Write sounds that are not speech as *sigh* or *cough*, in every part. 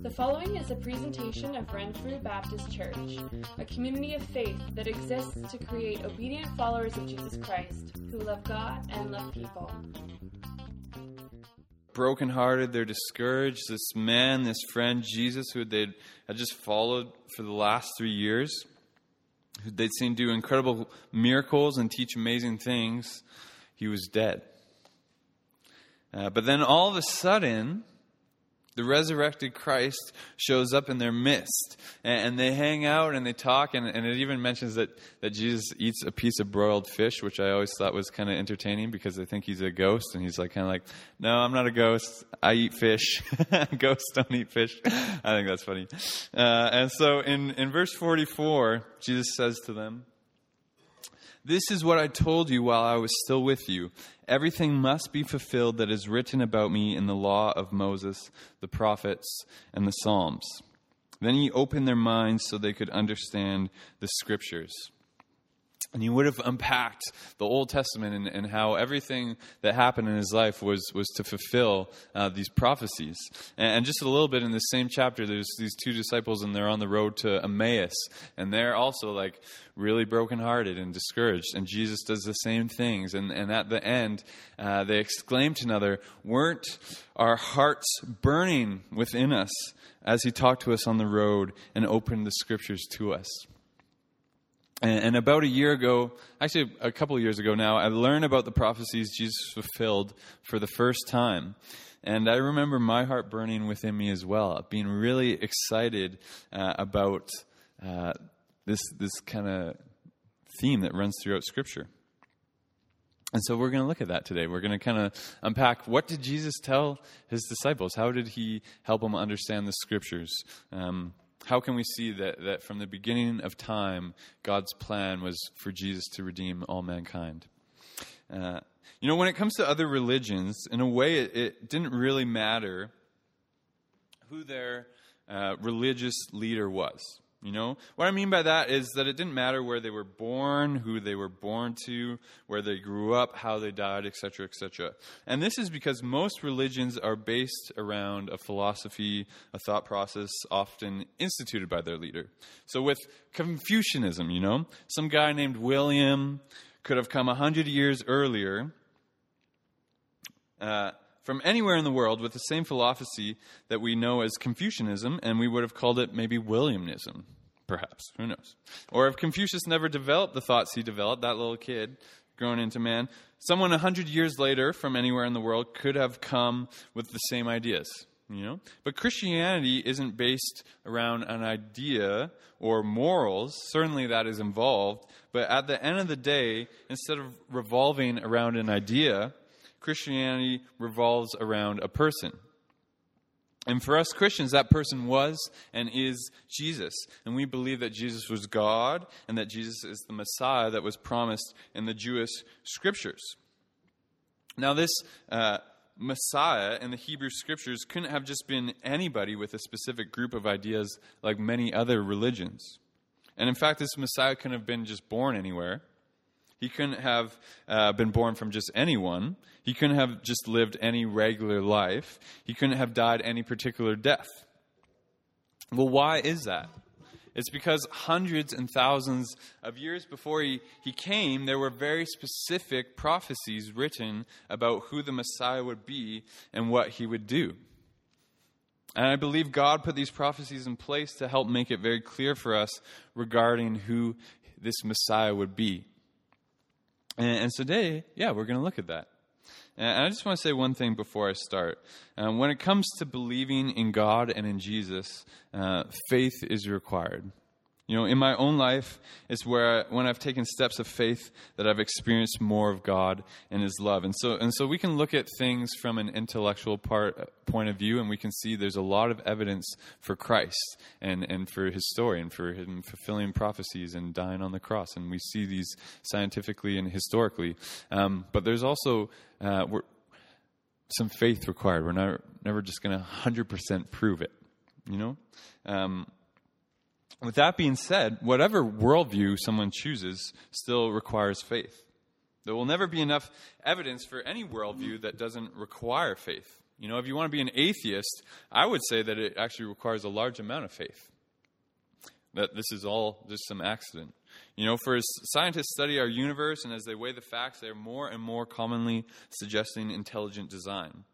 The following is a presentation of Renfrew Baptist Church, a community of faith that exists to create obedient followers of Jesus Christ who love God and love people. Brokenhearted, they're discouraged. This man, this friend, Jesus, who they had just followed for the last three years, who they'd seen do incredible miracles and teach amazing things, he was dead. Uh, but then all of a sudden, the resurrected Christ shows up in their midst, and, and they hang out and they talk, and, and, it even mentions that, that Jesus eats a piece of broiled fish, which I always thought was kind of entertaining because they think he's a ghost, and he's like kind of like, "No, I'm not a ghost. I eat fish. *laughs* Ghosts don't eat fish." I think that's funny. Uh, and so in in verse 44, Jesus says to them. This is what I told you while I was still with you. Everything must be fulfilled that is written about me in the law of Moses, the prophets, and the Psalms. Then he opened their minds so they could understand the scriptures. And he would have unpacked the Old Testament and, and, how everything that happened in his life was, was to fulfill uh, these prophecies. And, and, just a little bit in the same chapter, there's these two disciples, and they're on the road to Emmaus. And they're also like really brokenhearted and discouraged. And Jesus does the same things. And, and at the end, uh, they exclaim to another, Weren't our hearts burning within us as he talked to us on the road and opened the scriptures to us? And, about a year ago, actually a couple of years ago now, I learned about the prophecies Jesus fulfilled for the first time. And I remember my heart burning within me as well, being really excited uh, about uh, this, this kind of theme that runs throughout Scripture. And so we're going to look at that today. We're going to kind of unpack what did Jesus tell his disciples? How did he help them understand the Scriptures? Um, how can we see that, that from the beginning of time, God's plan was for Jesus to redeem all mankind? Uh, you know, when it comes to other religions, in a way, it, it didn't really matter who their uh, religious leader was. You know, what I mean by that is that it didn't matter where they were born, who they were born to, where they grew up, how they died, etc., etc. And this is because most religions are based around a philosophy, a thought process often instituted by their leader. So with Confucianism, you know, some guy named William could have come a hundred years earlier. Uh, from anywhere in the world with the same philosophy that we know as Confucianism, and we would have called it maybe Williamism, perhaps. Who knows? Or if Confucius never developed the thoughts he developed, that little kid grown into man, someone a hundred years later from anywhere in the world could have come with the same ideas. You know? But Christianity isn't based around an idea or morals. Certainly that is involved. But at the end of the day, instead of revolving around an idea, Christianity revolves around a person. And for us Christians, that person was and is Jesus. And we believe that Jesus was God and that Jesus is the Messiah that was promised in the Jewish scriptures. Now, this uh, Messiah in the Hebrew scriptures couldn't have just been anybody with a specific group of ideas like many other religions. And in fact, this Messiah couldn't have been just born anywhere. He couldn't have uh, been born from just anyone. He couldn't have just lived any regular life. He couldn't have died any particular death. Well, why is that? It's because hundreds and thousands of years before he, he came, there were very specific prophecies written about who the Messiah would be and what he would do. And I believe God put these prophecies in place to help make it very clear for us regarding who this Messiah would be. And, and today, yeah, we're going to look at that. And I just want to say one thing before I start. Um, when it comes to believing in God and in Jesus, uh, faith is required. You know, in my own life, it's where I, when I've taken steps of faith that I've experienced more of God and His love. And so, and so we can look at things from an intellectual part, point of view, and we can see there's a lot of evidence for Christ and, and for His story and for Him fulfilling prophecies and dying on the cross. And we see these scientifically and historically. Um, but there's also uh, some faith required. We're not, never just going to 100% prove it, you know? Um, with that being said, whatever worldview someone chooses still requires faith. There will never be enough evidence for any worldview that doesn't require faith. You know, if you want to be an atheist, I would say that it actually requires a large amount of faith. That this is all just some accident. You know, for as scientists study our universe and as they weigh the facts, they're more and more commonly suggesting intelligent design.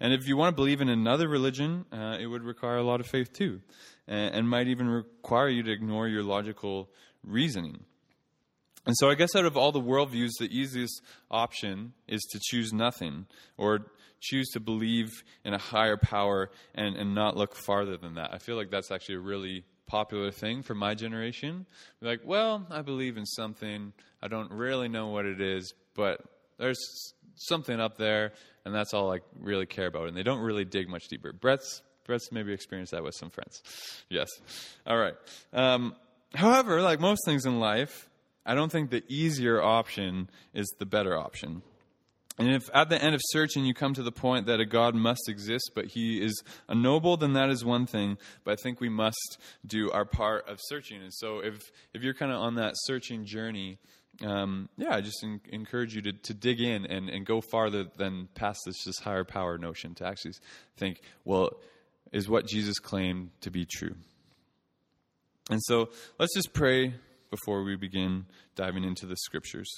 And if you want to believe in another religion, uh, it would require a lot of faith too, and, and might even require you to ignore your logical reasoning. And so I guess out of all the worldviews, the easiest option is to choose nothing or choose to believe in a higher power and, and not look farther than that. I feel like that's actually a really popular thing for my generation. like, well, I believe in something. I don't really know what it is, but there's something up there, and that's all I really care about. And they don't really dig much deeper. Brett's, Brett's maybe experienced that with some friends. *laughs* Yes. All right. Um, however, like most things in life, I don't think the easier option is the better option. And if at the end of searching you come to the point that a God must exist, but he is unknowable, then that is one thing. But I think we must do our part of searching. And so if, if you're kind of on that searching journey, um, yeah, I just in, encourage you to, to dig in and, and go farther than past this just higher power notion to actually think, well, is what Jesus claimed to be true? And so let's just pray before we begin diving into the scriptures.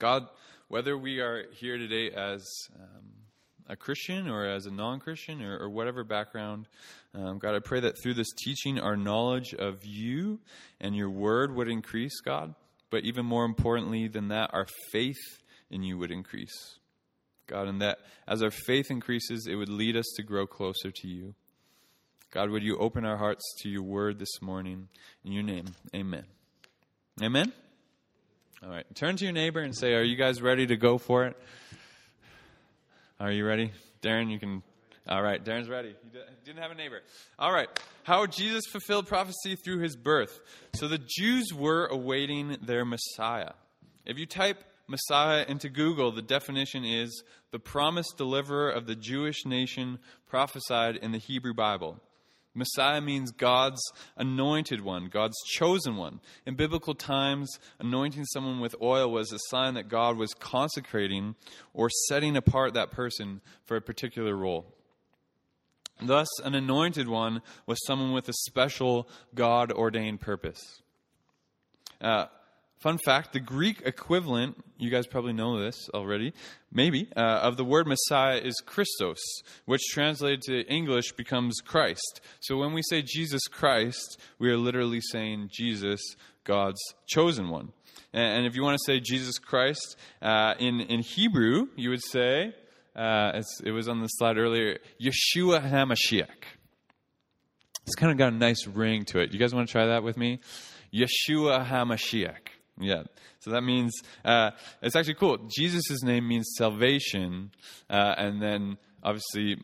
God, whether we are here today as um, a Christian or as a non Christian or, or, whatever background, um, God, I pray that through this teaching, our knowledge of you and your word would increase, God. But even more importantly than that, our faith in you would increase. God, and that as our faith increases, it would lead us to grow closer to you. God, would you open our hearts to your word this morning? In your name, amen. Amen. All right. Turn to your neighbor and say, Are you guys ready to go for it? Are you ready? Darren, you can. All right. Darren's ready. He didn't have a neighbor. All right. How Jesus fulfilled prophecy through his birth. So the Jews were awaiting their Messiah. If you type Messiah into Google, the definition is the promised deliverer of the Jewish nation prophesied in the Hebrew Bible. Messiah means God's anointed one, God's chosen one. In biblical times, anointing someone with oil was a sign that God was consecrating or setting apart that person for a particular role. Thus, an anointed one was someone with a special God ordained purpose. Uh, Fun fact the Greek equivalent, you guys probably know this already, maybe, uh, of the word Messiah is Christos, which translated to English becomes Christ. So when we say Jesus Christ, we are literally saying Jesus, God's chosen one. And, if you want to say Jesus Christ, uh, in, in Hebrew, you would say, uh, it was on the slide earlier, Yeshua HaMashiach. It's kind of got a nice ring to it. You guys want to try that with me? Yeshua HaMashiach. Yeah. So that means uh, it's actually cool. Jesus' name means salvation, uh, and then obviously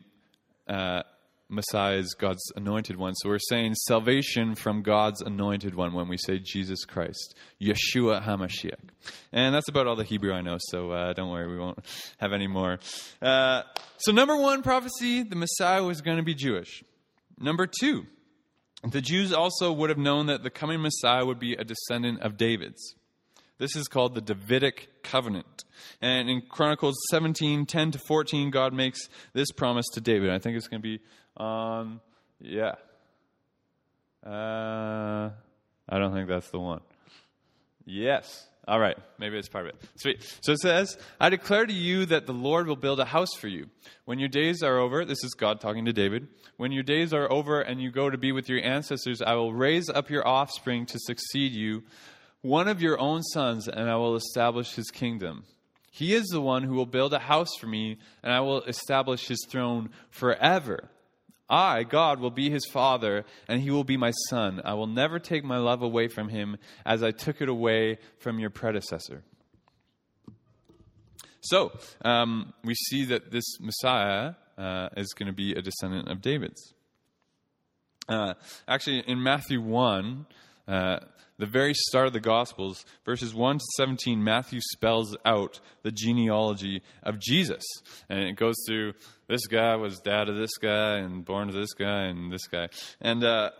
uh, Messiah is God's anointed one. So we're saying salvation from God's anointed one when we say Jesus Christ, Yeshua HaMashiach. And that's about all the Hebrew I know, so uh, don't worry, we won't have any more. Uh, so, number one prophecy the Messiah was going to be Jewish. Number two, the Jews also would have known that the coming Messiah would be a descendant of David's. This is called the Davidic covenant. And in Chronicles 17 10 to 14, God makes this promise to David. I think it's going to be on, yeah. Uh, I don't think that's the one. Yes. All right. Maybe it's part of it. Sweet. So it says, I declare to you that the Lord will build a house for you. When your days are over, this is God talking to David. When your days are over and you go to be with your ancestors, I will raise up your offspring to succeed you one of your own sons, and I will establish his kingdom. He is the one who will build a house for me, and I will establish his throne forever. I, God, will be his father, and he will be my son. I will never take my love away from him as I took it away from your predecessor. So, um, we see that this Messiah uh, is going to be a descendant of David's. Uh, actually, in Matthew 1, uh, the very start of the Gospels, verses 1 to 17, Matthew spells out the genealogy of Jesus. And it goes through this guy was dad of this guy, and born to this guy, and this guy. And uh,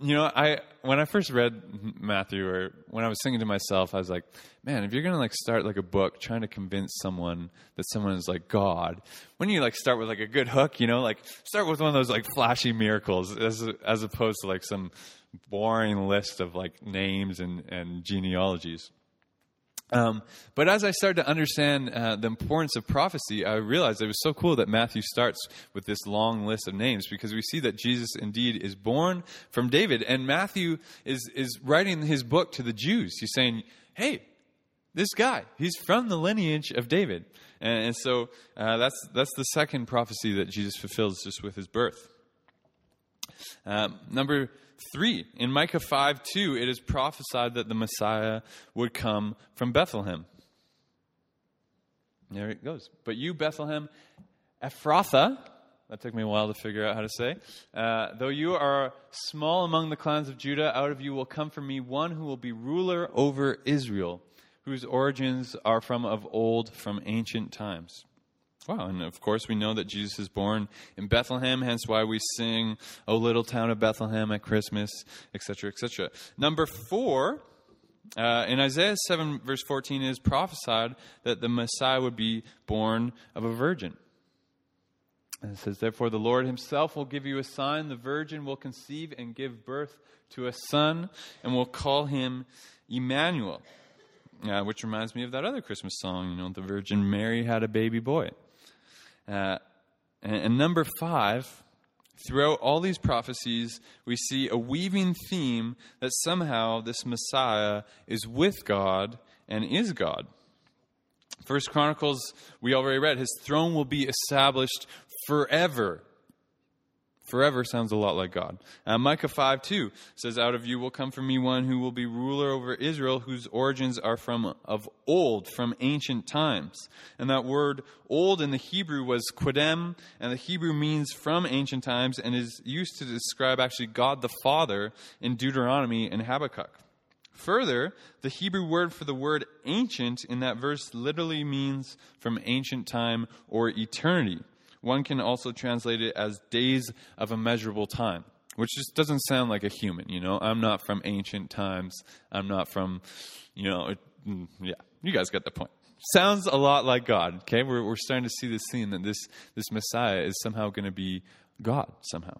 you know, I when I first read Matthew, or when I was thinking to myself, I was like, man, if you're gonna like start like a book trying to convince someone that someone is like God, when you like start with like a good hook, you know, like start with one of those like flashy miracles, as as opposed to like some boring list of like names and and genealogies. Um, but as I started to understand uh, the importance of prophecy, I realized it was so cool that Matthew starts with this long list of names because we see that Jesus indeed is born from David. And Matthew is, is writing his book to the Jews. He's saying, hey, this guy, he's from the lineage of David. And, and so uh, that's, that's the second prophecy that Jesus fulfills just with his birth. Um, number 3. In Micah 5 2, it is prophesied that the Messiah would come from Bethlehem. There it goes. But you, Bethlehem, Ephrathah, that took me a while to figure out how to say. Uh, though you are small among the clans of Judah, out of you will come from me one who will be ruler over Israel, whose origins are from of old, from ancient times. Wow, and of course we know that Jesus is born in Bethlehem, hence why we sing, O little town of Bethlehem at Christmas, etc., etc. Number four, uh, in Isaiah 7, verse 14, is prophesied that the Messiah would be born of a virgin. And it says, Therefore, the Lord himself will give you a sign. The virgin will conceive and give birth to a son, and will call him Emmanuel. Uh, which reminds me of that other Christmas song, you know, the Virgin Mary had a baby boy. Uh, and, and number five, throughout all these prophecies, we see a weaving theme that somehow this Messiah is with God and is God. First Chronicles, we already read, his throne will be established forever. Forever sounds a lot like God. Uh, Micah 5 2 says, Out of you will come from me one who will be ruler over Israel, whose origins are from of old, from ancient times. And that word old in the Hebrew was quidem, and the Hebrew means from ancient times and is used to describe actually God the Father in Deuteronomy and Habakkuk. Further, the Hebrew word for the word ancient in that verse literally means from ancient time or eternity. One can also translate it as days of immeasurable time, which just doesn't sound like a human, you know? I'm not from ancient times. I'm not from, you know, mm, yeah, you guys get the point. Sounds a lot like God, okay? We're, we're starting to see this theme that this, this Messiah is somehow going to be God, somehow.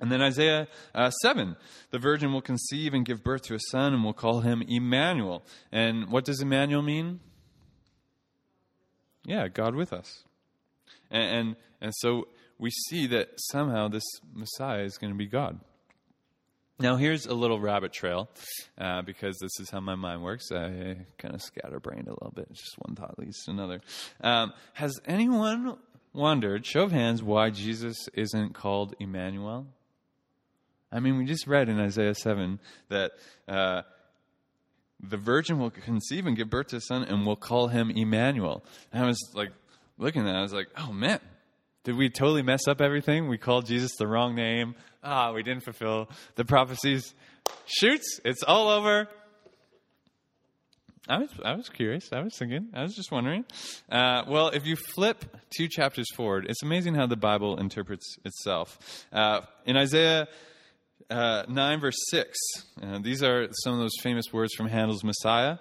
And then Isaiah uh, 7, the virgin will conceive and give birth to a son, and will call him Emmanuel. And what does Emmanuel mean? Yeah, God with us. And, and, and so we see that somehow this Messiah is going to be God. Now, here's a little rabbit trail uh, because this is how my mind works. I kind of scatterbrained a little bit. Just one thought leads to another. Um, has anyone wondered, show of hands, why Jesus isn't called Emmanuel? I mean, we just read in Isaiah 7 that uh, the virgin will conceive and give birth to a son and will call him Emmanuel. And I was like, looking at it, I was like, oh man, did we totally mess up everything? We called Jesus the wrong name. Ah, we didn't fulfill the prophecies. Shoots, it's all over. I was, I was curious. I was thinking. I was just wondering. Uh, well, if you flip two chapters forward, it's amazing how the Bible interprets itself. Uh, in Isaiah uh, 9, verse 6, uh, these are some of those famous words from Handel's Messiah.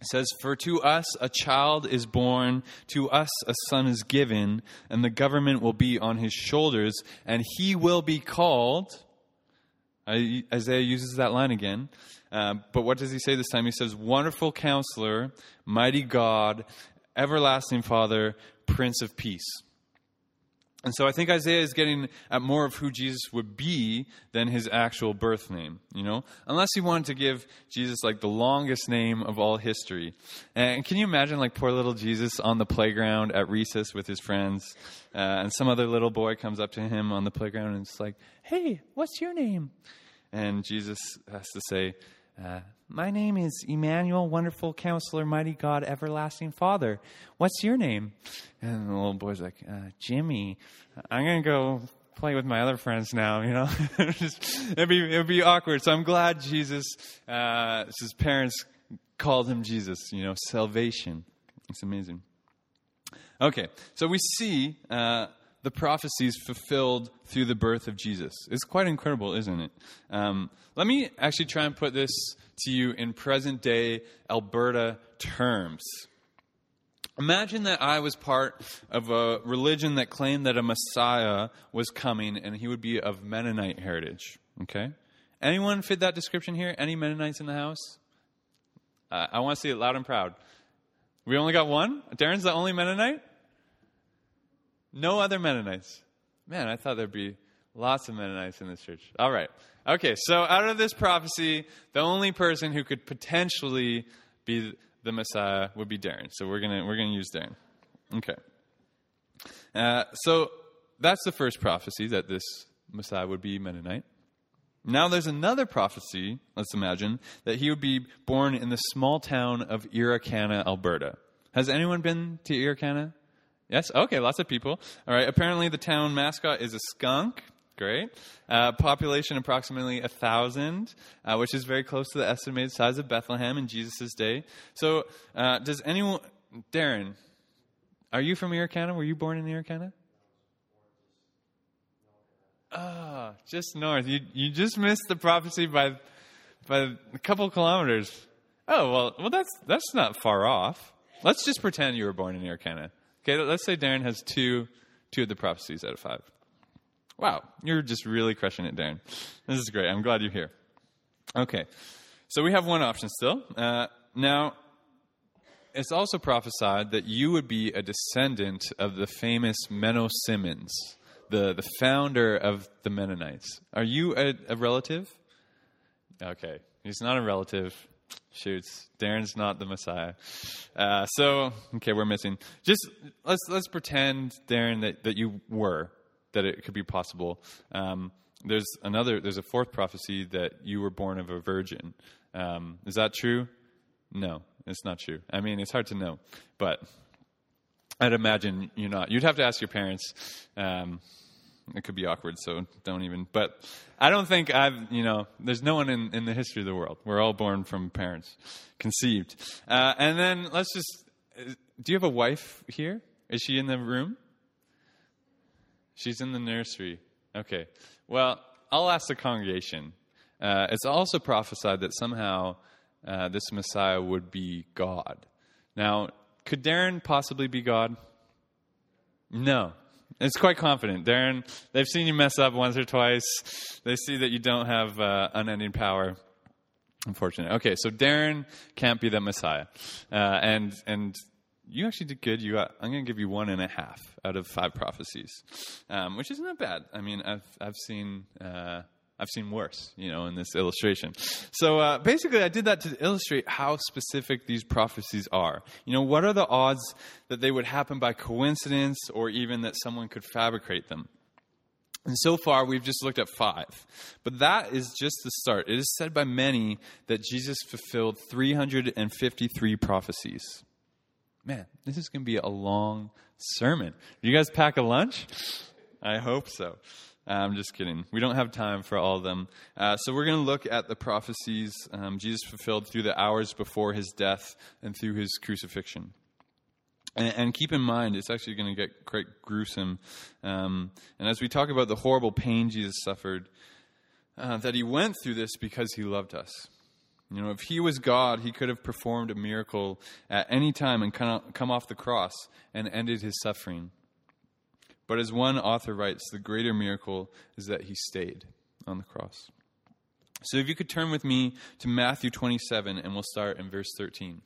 It says, For to us a child is born, to us a son is given, and the government will be on his shoulders, and he will be called. Isaiah uses that line again. Uh, but what does he say this time? He says, Wonderful counselor, mighty God, everlasting Father, Prince of Peace. And so I think Isaiah is getting at more of who Jesus would be than his actual birth name, you know? Unless he wanted to give Jesus like the longest name of all history. And can you imagine like poor little Jesus on the playground at recess with his friends, uh, and some other little boy comes up to him on the playground and it's like, "Hey, what's your name?" And Jesus has to say, uh, my name is Emmanuel, wonderful counselor, mighty God, everlasting Father. What's your name? And the little boy's like, uh, Jimmy. I'm going to go play with my other friends now, you know? *laughs* it'd, be, it'd be awkward. So I'm glad Jesus, uh, his parents called him Jesus, you know, salvation. It's amazing. Okay, so we see uh, the prophecies fulfilled through the birth of Jesus. It's quite incredible, isn't it? Um, let me actually try and put this to you in present day Alberta terms. Imagine that I was part of a religion that claimed that a Messiah was coming and he would be of Mennonite heritage. Okay? Anyone fit that description here? Any Mennonites in the house? Uh, I want to see it loud and proud. We only got one? Darren's the only Mennonite? No other Mennonites. Man, I thought there'd be lots of Mennonites in this church. All right. Okay, so out of this prophecy, the only person who could potentially be the Messiah would be Darren. So we're gonna we're gonna use Darren. Okay. Uh, so that's the first prophecy that this Messiah would be Mennonite. Now there's another prophecy, let's imagine, that he would be born in the small town of Irricana, Alberta. Has anyone been to Irricana? Yes? Okay, lots of people. All right, apparently the town mascot is a skunk. Great. Uh, population approximately a thousand, uh, which is very close to the estimated size of Bethlehem in Jesus' day. So, uh, does anyone, Darren, are you from Irricana? Were you born in Irricana? Ah, oh, just north. You you just missed the prophecy by by a couple kilometers. Oh well, well that's that's not far off. Let's just pretend you were born in Irricana. Okay, let's say Darren has two two of the prophecies out of five. Wow, you're just really crushing it, Darren. This is great. I'm glad you're here. Okay, so we have one option still. Uh, now, it's also prophesied that you would be a descendant of the famous Menno Simons, the, the founder of the Mennonites. Are you a, a relative? Okay, he's not a relative. Shoots. Darren's not the Messiah. Uh, so, okay, we're missing. Just let's let's pretend, Darren, that, that you were, that it could be possible. Um, there's another. There's a fourth prophecy that you were born of a virgin. Um, is that true? No, it's not true. I mean, it's hard to know, but I'd imagine you're not. You'd have to ask your parents. Um, it could be awkward, so don't even. But I don't think I've, you know, there's no one in, in the history of the world. We're all born from parents, conceived. Uh, and then let's just, do you have a wife here? Is she in the room? She's in the nursery. Okay. Well, I'll ask the congregation. Uh, it's also prophesied that somehow uh, this Messiah would be God. Now, could Darren possibly be God? No, it's quite confident. Darren, they've seen you mess up once or twice. They see that you don't have uh, unending power. Unfortunate. Okay, so Darren can't be the Messiah, uh, and and you actually did good. You got. I'm going to give you one and a half out of five prophecies, um, which is not bad. I mean, I've I've seen. Uh, I've seen worse, you know, in this illustration. So uh, basically, I did that to illustrate how specific these prophecies are. You know, what are the odds that they would happen by coincidence or even that someone could fabricate them? And so far, we've just looked at five. But that is just the start. It is said by many that Jesus fulfilled 353 prophecies. Man, this is going to be a long sermon. You guys pack a lunch? I hope so. I'm just kidding. We don't have time for all of them. Uh, so we're going to look at the prophecies um, Jesus fulfilled through the hours before his death and through his crucifixion. And, and keep in mind, it's actually going to get quite gruesome. Um, and as we talk about the horrible pain Jesus suffered, uh, that he went through this because he loved us. You know, if he was God, he could have performed a miracle at any time and come off the cross and ended his suffering. But as one author writes, the greater miracle is that he stayed on the cross. So if you could turn with me to Matthew 27, and we'll start in verse 13.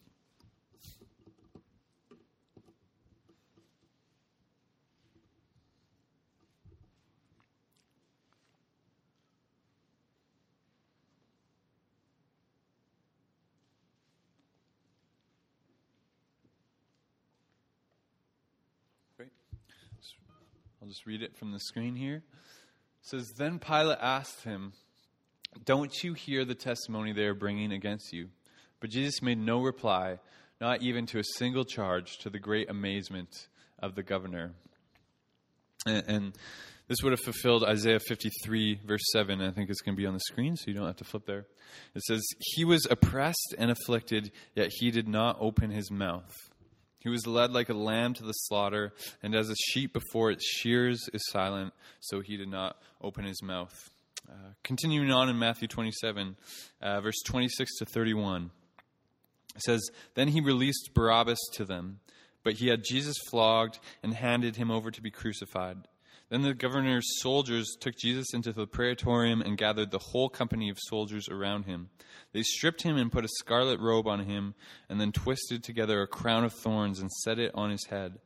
I'll just read it from the screen here. It says, Then Pilate asked him, Don't you hear the testimony they are bringing against you? But Jesus made no reply, not even to a single charge, to the great amazement of the governor. And, and this would have fulfilled Isaiah 53, verse 7. I think it's going to be on the screen, so you don't have to flip there. It says, He was oppressed and afflicted, yet he did not open his mouth. He was led like a lamb to the slaughter, and as a sheep before its shears is silent, so he did not open his mouth. Uh, continuing on in Matthew 27, uh, verse 26 to 31, it says, Then he released Barabbas to them, but he had Jesus flogged and handed him over to be crucified. Then the governor's soldiers took Jesus into the praetorium and gathered the whole company of soldiers around him. They stripped him and put a scarlet robe on him, and then twisted together a crown of thorns and set it on his head.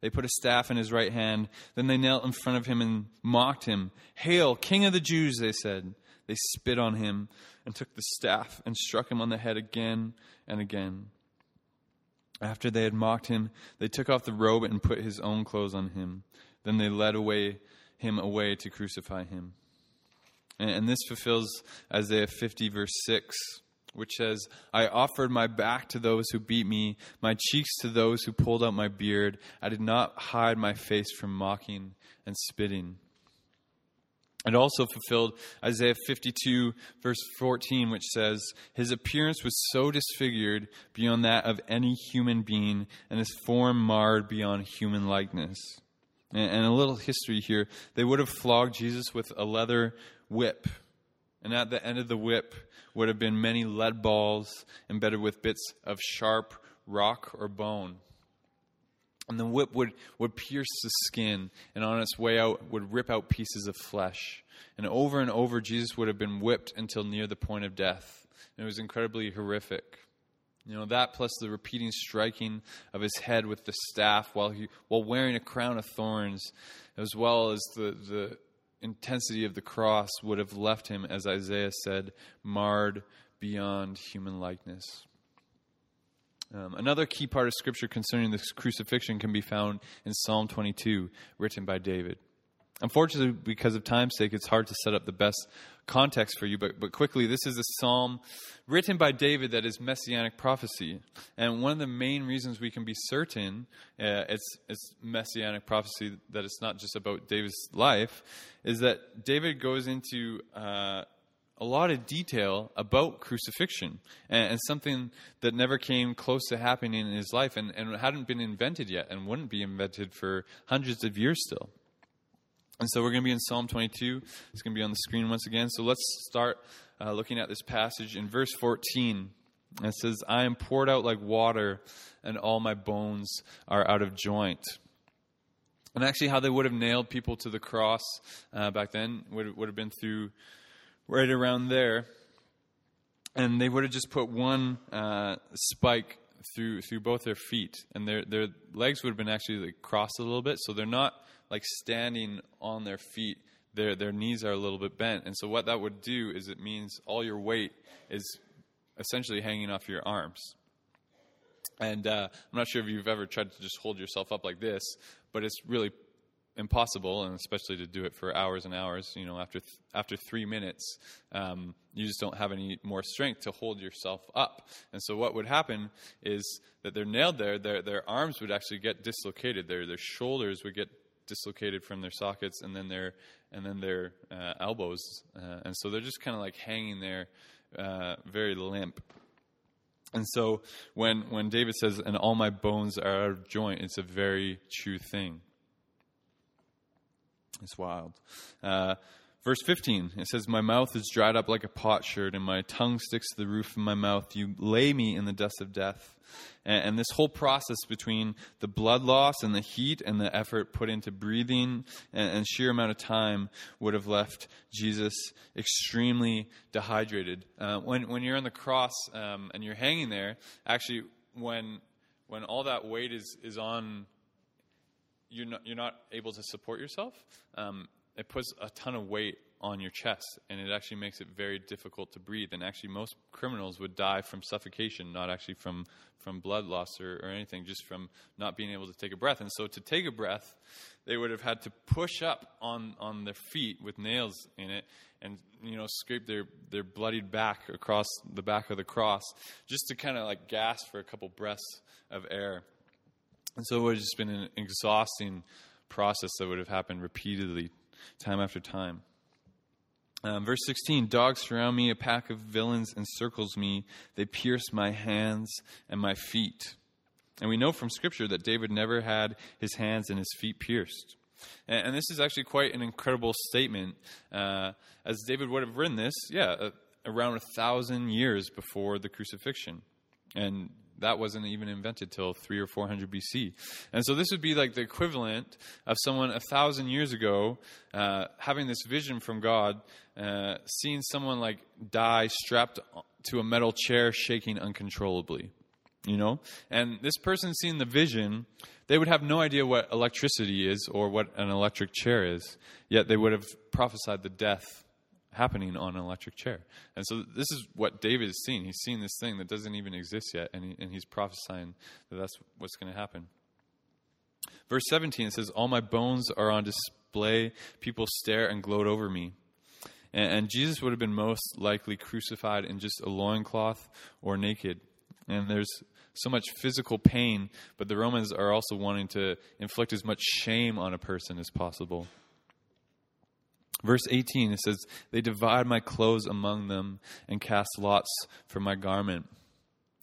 They put a staff in his right hand. Then they knelt in front of him and mocked him. Hail, King of the Jews, they said. They spit on him and took the staff and struck him on the head again and again. After they had mocked him, they took off the robe and put his own clothes on him. Then they led away him away to crucify him. And, and this fulfills Isaiah 50, verse 6, which says, I offered my back to those who beat me, my cheeks to those who pulled out my beard. I did not hide my face from mocking and spitting. It also fulfilled Isaiah 52, verse 14, which says, His appearance was so disfigured beyond that of any human being, and his form marred beyond human likeness. And, a little history here. They would have flogged Jesus with a leather whip. And at the end of the whip would have been many lead balls embedded with bits of sharp rock or bone. And the whip would, would pierce the skin, and on its way out would rip out pieces of flesh. And over and over, Jesus would have been whipped until near the point of death. And it was incredibly horrific. You know, that plus the repeating striking of his head with the staff while, he, while wearing a crown of thorns, as well as the, the intensity of the cross, would have left him, as Isaiah said, marred beyond human likeness. Um, another key part of Scripture concerning this crucifixion can be found in Psalm 22, written by David. Unfortunately, because of time's sake, it's hard to set up the best context for you, but, but quickly, this is a psalm written by David that is messianic prophecy. And one of the main reasons we can be certain uh, it's, it's messianic prophecy, that it's not just about David's life, is that David goes into uh, a lot of detail about crucifixion and, and, something that never came close to happening in his life and, and hadn't been invented yet and wouldn't be invented for hundreds of years still. And so we're going to be in Psalm 22. It's going to be on the screen once again. So let's start uh, looking at this passage in verse 14. It says, I am poured out like water, and all my bones are out of joint. And actually, how they would have nailed people to the cross uh, back then would, would have been through right around there. And they would have just put one uh, spike through through both their feet, and their their legs would have been actually like crossed a little bit, so they're not like standing on their feet, their their knees are a little bit bent, and so what that would do is it means all your weight is essentially hanging off your arms. And uh, I'm not sure if you've ever tried to just hold yourself up like this, but it's really impossible, and especially to do it for hours and hours. You know, after th- after three minutes, um, you just don't have any more strength to hold yourself up. And so, what would happen is that they're nailed there. Their their arms would actually get dislocated. Their their shoulders would get dislocated from their sockets, and then their and then their uh, elbows, uh, and so they're just kind of like hanging there, uh, very limp. And so when when David says, "and all my bones are out of joint," it's a very true thing. It's wild. Verse 15, it says, My mouth is dried up like a potsherd, and my tongue sticks to the roof of my mouth. You lay me in the dust of death. And, and, this whole process between the blood loss and the heat and the effort put into breathing and, and sheer amount of time would have left Jesus extremely dehydrated. Uh, when, when you're on the cross um, and you're hanging there, actually, when, when all that weight is, is on you're not, you're not able to support yourself, um, it puts a ton of weight on your chest and it actually makes it very difficult to breathe. And actually most criminals would die from suffocation not actually from from blood loss or, or anything just from not being able to take a breath. And so to take a breath they would have had to push up on on their feet with nails in it and you know scrape their their bloodied back across the back of the cross just to kind of like gasp for a couple breaths of air. And so it would have just been an exhausting process that would have happened repeatedly time after time. Um, verse 16 Dogs surround me, a pack of villains encircles me. They pierce my hands and my feet. And we know from Scripture that David never had his hands and his feet pierced. And, and this is actually quite an incredible statement, uh, as David would have written this, yeah, uh, around a thousand years before the crucifixion. And that wasn't even invented till three or four hundred BC. And so this would be like the equivalent of someone a thousand years ago uh, having this vision from God, uh, seeing someone like die strapped to a metal chair, shaking uncontrollably. You know, and this person seeing the vision, they would have no idea what electricity is or what an electric chair is. Yet they would have prophesied the death happening on an electric chair. And so this is what David is seeing. He's seeing this thing that doesn't even exist yet, and, he, and he's prophesying that that's what's going to happen. Verse 17 it says, All my bones are on display. People stare and gloat over me. And, and Jesus would have been most likely crucified in just a loincloth or naked. And there's so much physical pain, but the Romans are also wanting to inflict as much shame on a person as possible. Verse 18, it says, They divide my clothes among them and cast lots for my garment.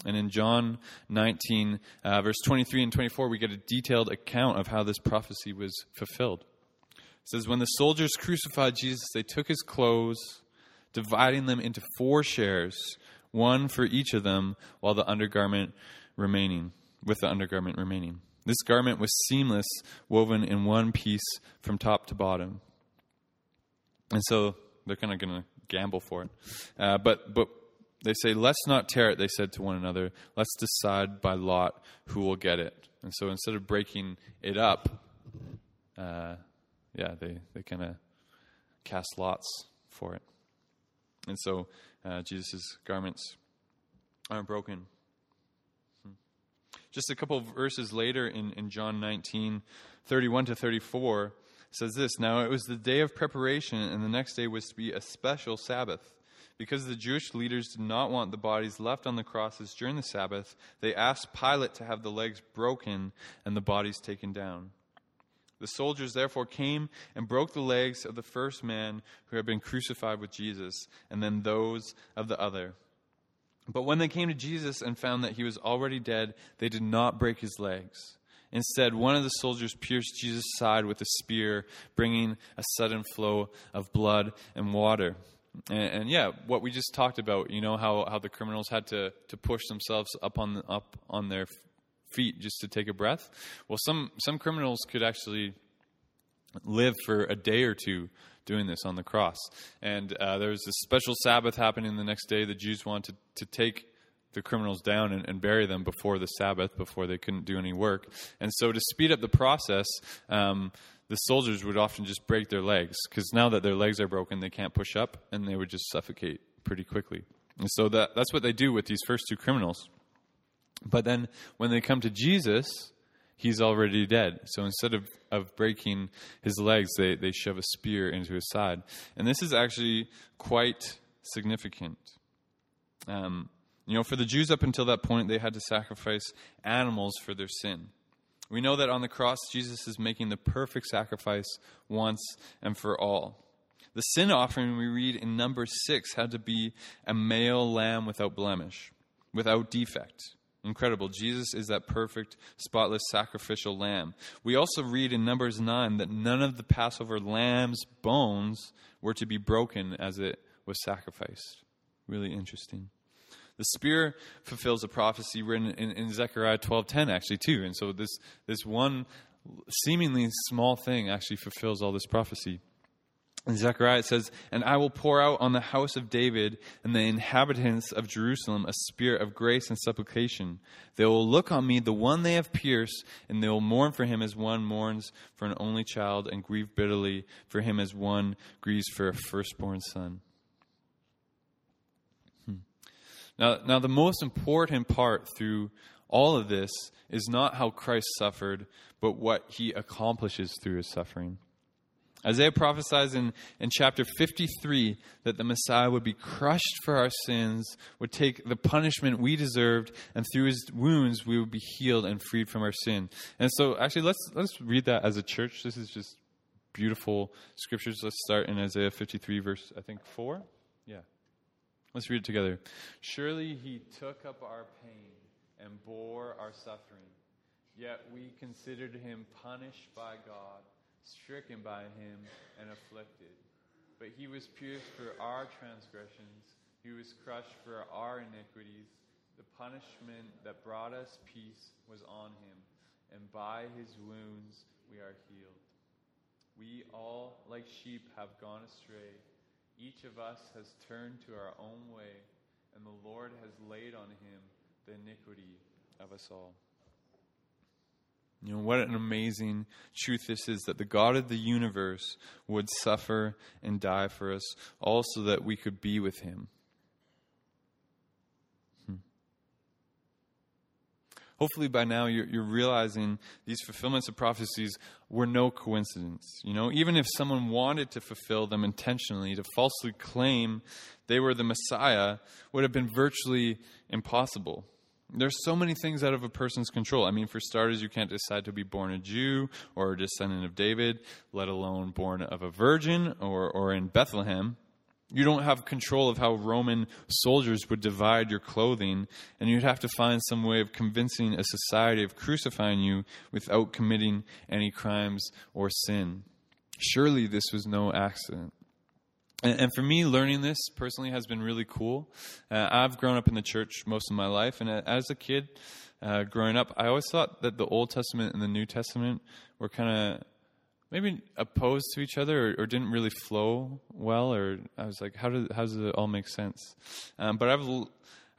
And in John 19, uh, verse 23 and 24, we get a detailed account of how this prophecy was fulfilled. It says, When the soldiers crucified Jesus, they took his clothes, dividing them into four shares, one for each of them, while the undergarment remaining, with the undergarment remaining. This garment was seamless, woven in one piece from top to bottom. And so they're kind of going to gamble for it. Uh, but, but they say, let's not tear it, they said to one another. Let's decide by lot who will get it. And so instead of breaking it up, uh, yeah, they, they kind of cast lots for it. And so uh, Jesus' garments aren't broken. Hmm. Just a couple of verses later in, in John 19, 31 to 34, says this Now it was the day of preparation, and the next day was to be a special Sabbath. Because the Jewish leaders did not want the bodies left on the crosses during the Sabbath, they asked Pilate to have the legs broken and the bodies taken down. The soldiers therefore came and broke the legs of the first man who had been crucified with Jesus, and then those of the other. But when they came to Jesus and found that he was already dead, they did not break his legs. Instead, one of the soldiers pierced Jesus' side with a spear, bringing a sudden flow of blood and water. And, and, yeah, what we just talked about, you know, how, how the criminals had to, to push themselves up on, the, up on their feet just to take a breath. Well, some, some criminals could actually live for a day or two doing this on the cross. And uh, there was a special Sabbath happening the next day. The Jews wanted to, to take the criminals down and, and, bury them before the Sabbath, before they couldn't do any work. And so, to speed up the process, um, the soldiers would often just break their legs because now that their legs are broken, they can't push up and they would just suffocate pretty quickly. And so, that, that's what they do with these first two criminals. But then, when they come to Jesus, he's already dead. So instead of, of breaking his legs, they, they shove a spear into his side. And this is actually quite significant. Um, you know, for the Jews up until that point, they had to sacrifice animals for their sin. We know that on the cross, Jesus is making the perfect sacrifice once and for all. The sin offering we read in number six had to be a male lamb without blemish, without defect. Incredible. Jesus is that perfect, spotless sacrificial lamb. We also read in Numbers 9 that none of the Passover lamb's bones were to be broken as it was sacrificed. Really interesting. The spear fulfills a prophecy written in, in Zechariah 12:10 actually too. And so this this one seemingly small thing actually fulfills all this prophecy. Zechariah says, And I will pour out on the house of David and the inhabitants of Jerusalem a spirit of grace and supplication. They will look on me, the one they have pierced, and they will mourn for him as one mourns for an only child, and grieve bitterly for him as one grieves for a firstborn son. Now, now the most important part through all of this is not how Christ suffered, but what he accomplishes through his suffering. Isaiah prophesies in, in chapter 53 that the Messiah would be crushed for our sins, would take the punishment we deserved, and through his wounds we would be healed and freed from our sin. And so, actually, let's, let's read that as a church. This is just beautiful scriptures. Let's start in Isaiah 53, verse, I think, 4. Yeah. Let's read it together. Surely he took up our pain and bore our suffering. Yet we considered him punished by God, stricken by him, and afflicted. But he was pierced for our transgressions, he was crushed for our iniquities. The punishment that brought us peace was on him, and by his wounds we are healed. We all, like sheep, have gone astray. Each of us has turned to our own way, and the Lord has laid on him the iniquity of us all. You know, what an amazing truth this is that the God of the universe would suffer and die for us, also that we could be with him. Hopefully, by now, you're, you're, realizing these fulfillments of prophecies were no coincidence. You know, even if someone wanted to fulfill them intentionally, to falsely claim they were the Messiah would have been virtually impossible. There's so many things out of a person's control. I mean, for starters, you can't decide to be born a Jew or a descendant of David, let alone born of a virgin or, or in Bethlehem. You don't have control of how Roman soldiers would divide your clothing, and you'd have to find some way of convincing a society of crucifying you without committing any crimes or sin. Surely this was no accident. And, for me, learning this personally has been really cool. Uh, I've grown up in the church most of my life, and as a kid, uh, growing up, I always thought that the Old Testament and the New Testament were kind of maybe opposed to each other or, or, didn't really flow well. Or I was like, how does how does it all make sense? Um, but I've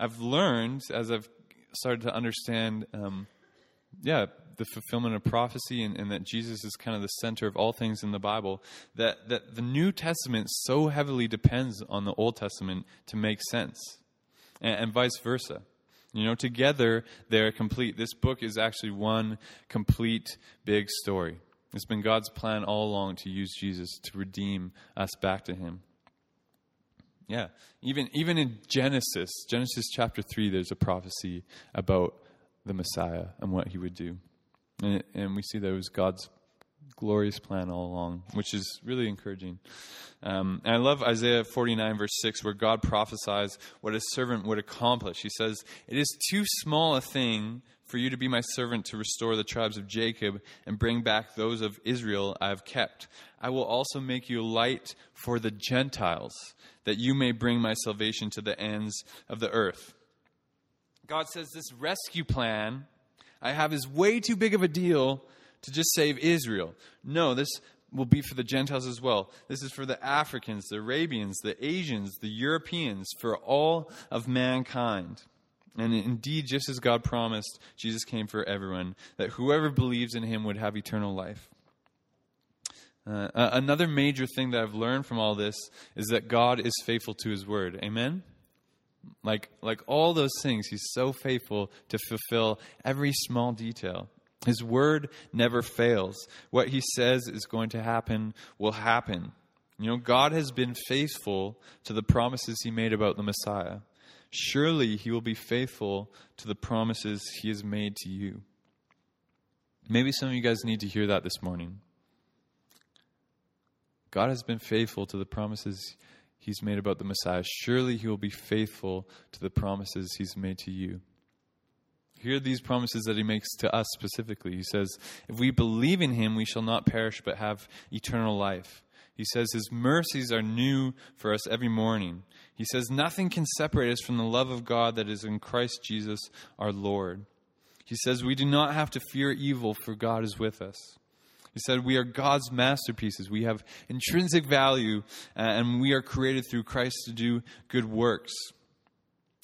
I've learned as I've started to understand, um, yeah, the fulfillment of prophecy and, and, that Jesus is kind of the center of all things in the Bible, that, that the New Testament so heavily depends on the Old Testament to make sense, and, and vice versa. You know, together they're complete. This book is actually one complete big story. It's been God's plan all along to use Jesus to redeem us back to Him. Yeah, even even in Genesis, Genesis chapter three, there's a prophecy about the Messiah and what He would do. And, and we see that it was God's glorious plan all along, which is really encouraging. Um, and I love Isaiah 49, verse 6, where God prophesies what a servant would accomplish. He says, It is too small a thing for you to be my servant to restore the tribes of Jacob and bring back those of Israel I have kept. I will also make you light for the Gentiles, that you may bring my salvation to the ends of the earth. God says this rescue plan I have is way too big of a deal to just save Israel. No, this will be for the Gentiles as well. This is for the Africans, the Arabians, the Asians, the Europeans, for all of mankind. And indeed, just as God promised, Jesus came for everyone, that whoever believes in him would have eternal life. Uh, another major thing that I've learned from all this is that God is faithful to his word. Amen? Like, like all those things, he's so faithful to fulfill every small detail. His word never fails. What he says is going to happen will happen. You know, God has been faithful to the promises he made about the Messiah. Surely he will be faithful to the promises he has made to you. Maybe some of you guys need to hear that this morning. God has been faithful to the promises he's made about the Messiah, surely he will be faithful to the promises he's made to you. Here are these promises that he makes to us specifically. He says, If we believe in him, we shall not perish but have eternal life. He says, His mercies are new for us every morning. He says, Nothing can separate us from the love of God that is in Christ Jesus our Lord. He says, We do not have to fear evil, for God is with us. He said, We are God's masterpieces. We have intrinsic value, uh, and we are created through Christ to do good works.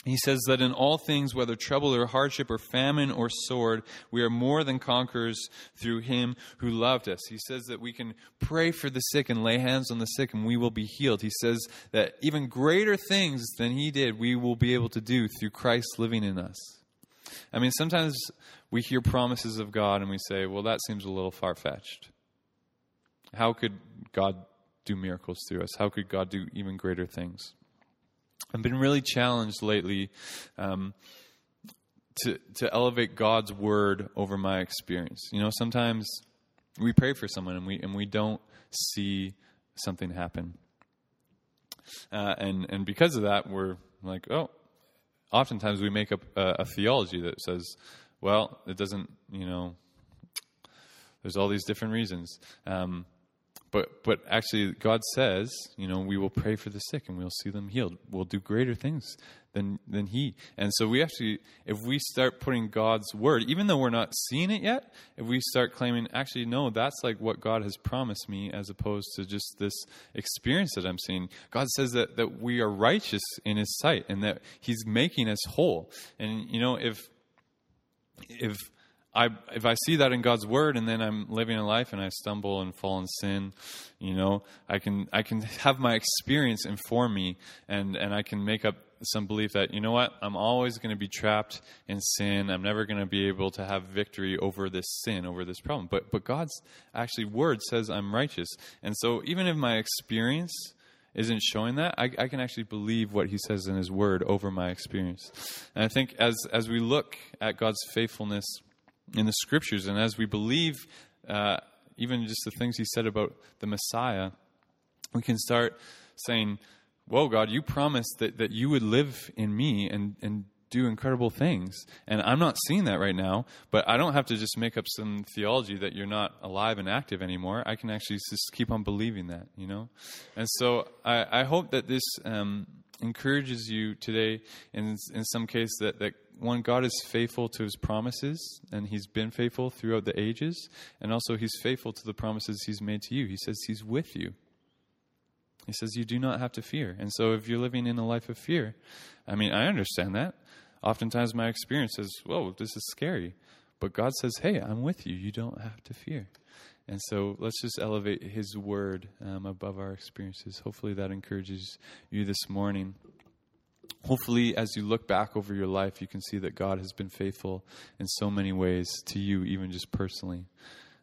He says that in all things, whether trouble or hardship or famine or sword, we are more than conquerors through him who loved us. He says that we can pray for the sick and lay hands on the sick and we will be healed. He says that even greater things than he did, we will be able to do through Christ living in us. I mean, sometimes we hear promises of God and we say, well, that seems a little far fetched. How could God do miracles through us? How could God do even greater things? I've been really challenged lately um, to, to elevate God's word over my experience. You know, sometimes we pray for someone and we, and we don't see something happen. Uh, and, and because of that, we're like, oh, oftentimes we make up a, a theology that says, well, it doesn't, you know, there's all these different reasons. Um, but but actually, God says, you know, we will pray for the sick and we'll see them healed. We'll do greater things than than He. And so we to, if we start putting God's word, even though we're not seeing it yet, if we start claiming, actually, no, that's like what God has promised me, as opposed to just this experience that I'm seeing. God says that that we are righteous in His sight and that He's making us whole. And you know, if if I, if I see that in God's word and then I'm living a life and I stumble and fall in sin, you know, I can I can have my experience inform me and and I can make up some belief that you know what I'm always going to be trapped in sin. I'm never going to be able to have victory over this sin, over this problem. But but God's actually word says I'm righteous, and so even if my experience isn't showing that, I, I, can actually believe what he says in his word over my experience. And I think as as we look at God's faithfulness in the scriptures. And as we believe, uh, even just the things he said about the Messiah, we can start saying, Whoa, God, you promised that, that you would live in me and, and do incredible things. And I'm not seeing that right now, but I don't have to just make up some theology that you're not alive and active anymore. I can actually just keep on believing that, you know? And so I, I hope that this um, encourages you today, in, in some case, that, that one, God is faithful to his promises, and he's been faithful throughout the ages, and also he's faithful to the promises he's made to you. He says he's with you. He says you do not have to fear. And so if you're living in a life of fear, I mean, I understand that. Oftentimes my experience is, whoa, this is scary. But God says, hey, I'm with you. You don't have to fear. And so let's just elevate His word um, above our experiences. Hopefully that encourages you this morning hopefully, as you look back over your life, you can see that God has been faithful in so many ways to you, even just personally.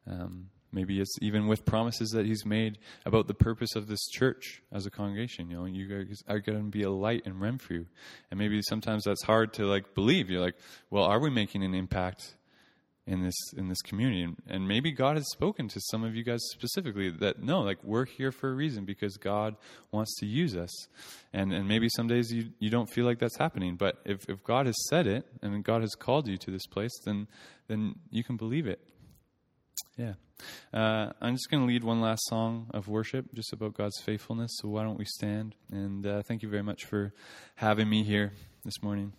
Um, maybe it's even with promises that He's made about the purpose of this church as a congregation. You know, you guys are going to be a light in Renfrew, and maybe sometimes that's hard to like believe. You're like, well, are we making an impact in this in this community. And, maybe god has spoken to some of you guys specifically that no like we're here for a reason because god wants to use us. And and maybe some days you you don't feel like that's happening. But if if god has said it and god has called you to this place then then you can believe it. Yeah. Uh, i'm just going to lead one last song of worship just about god's faithfulness. So why don't we stand? And uh, thank you very much for having me here this morning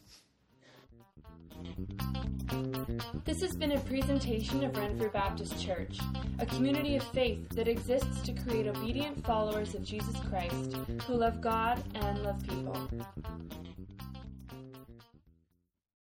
this has been a presentation of Renfrew Baptist Church, a community of faith that exists to create obedient followers of Jesus Christ who love God and love people.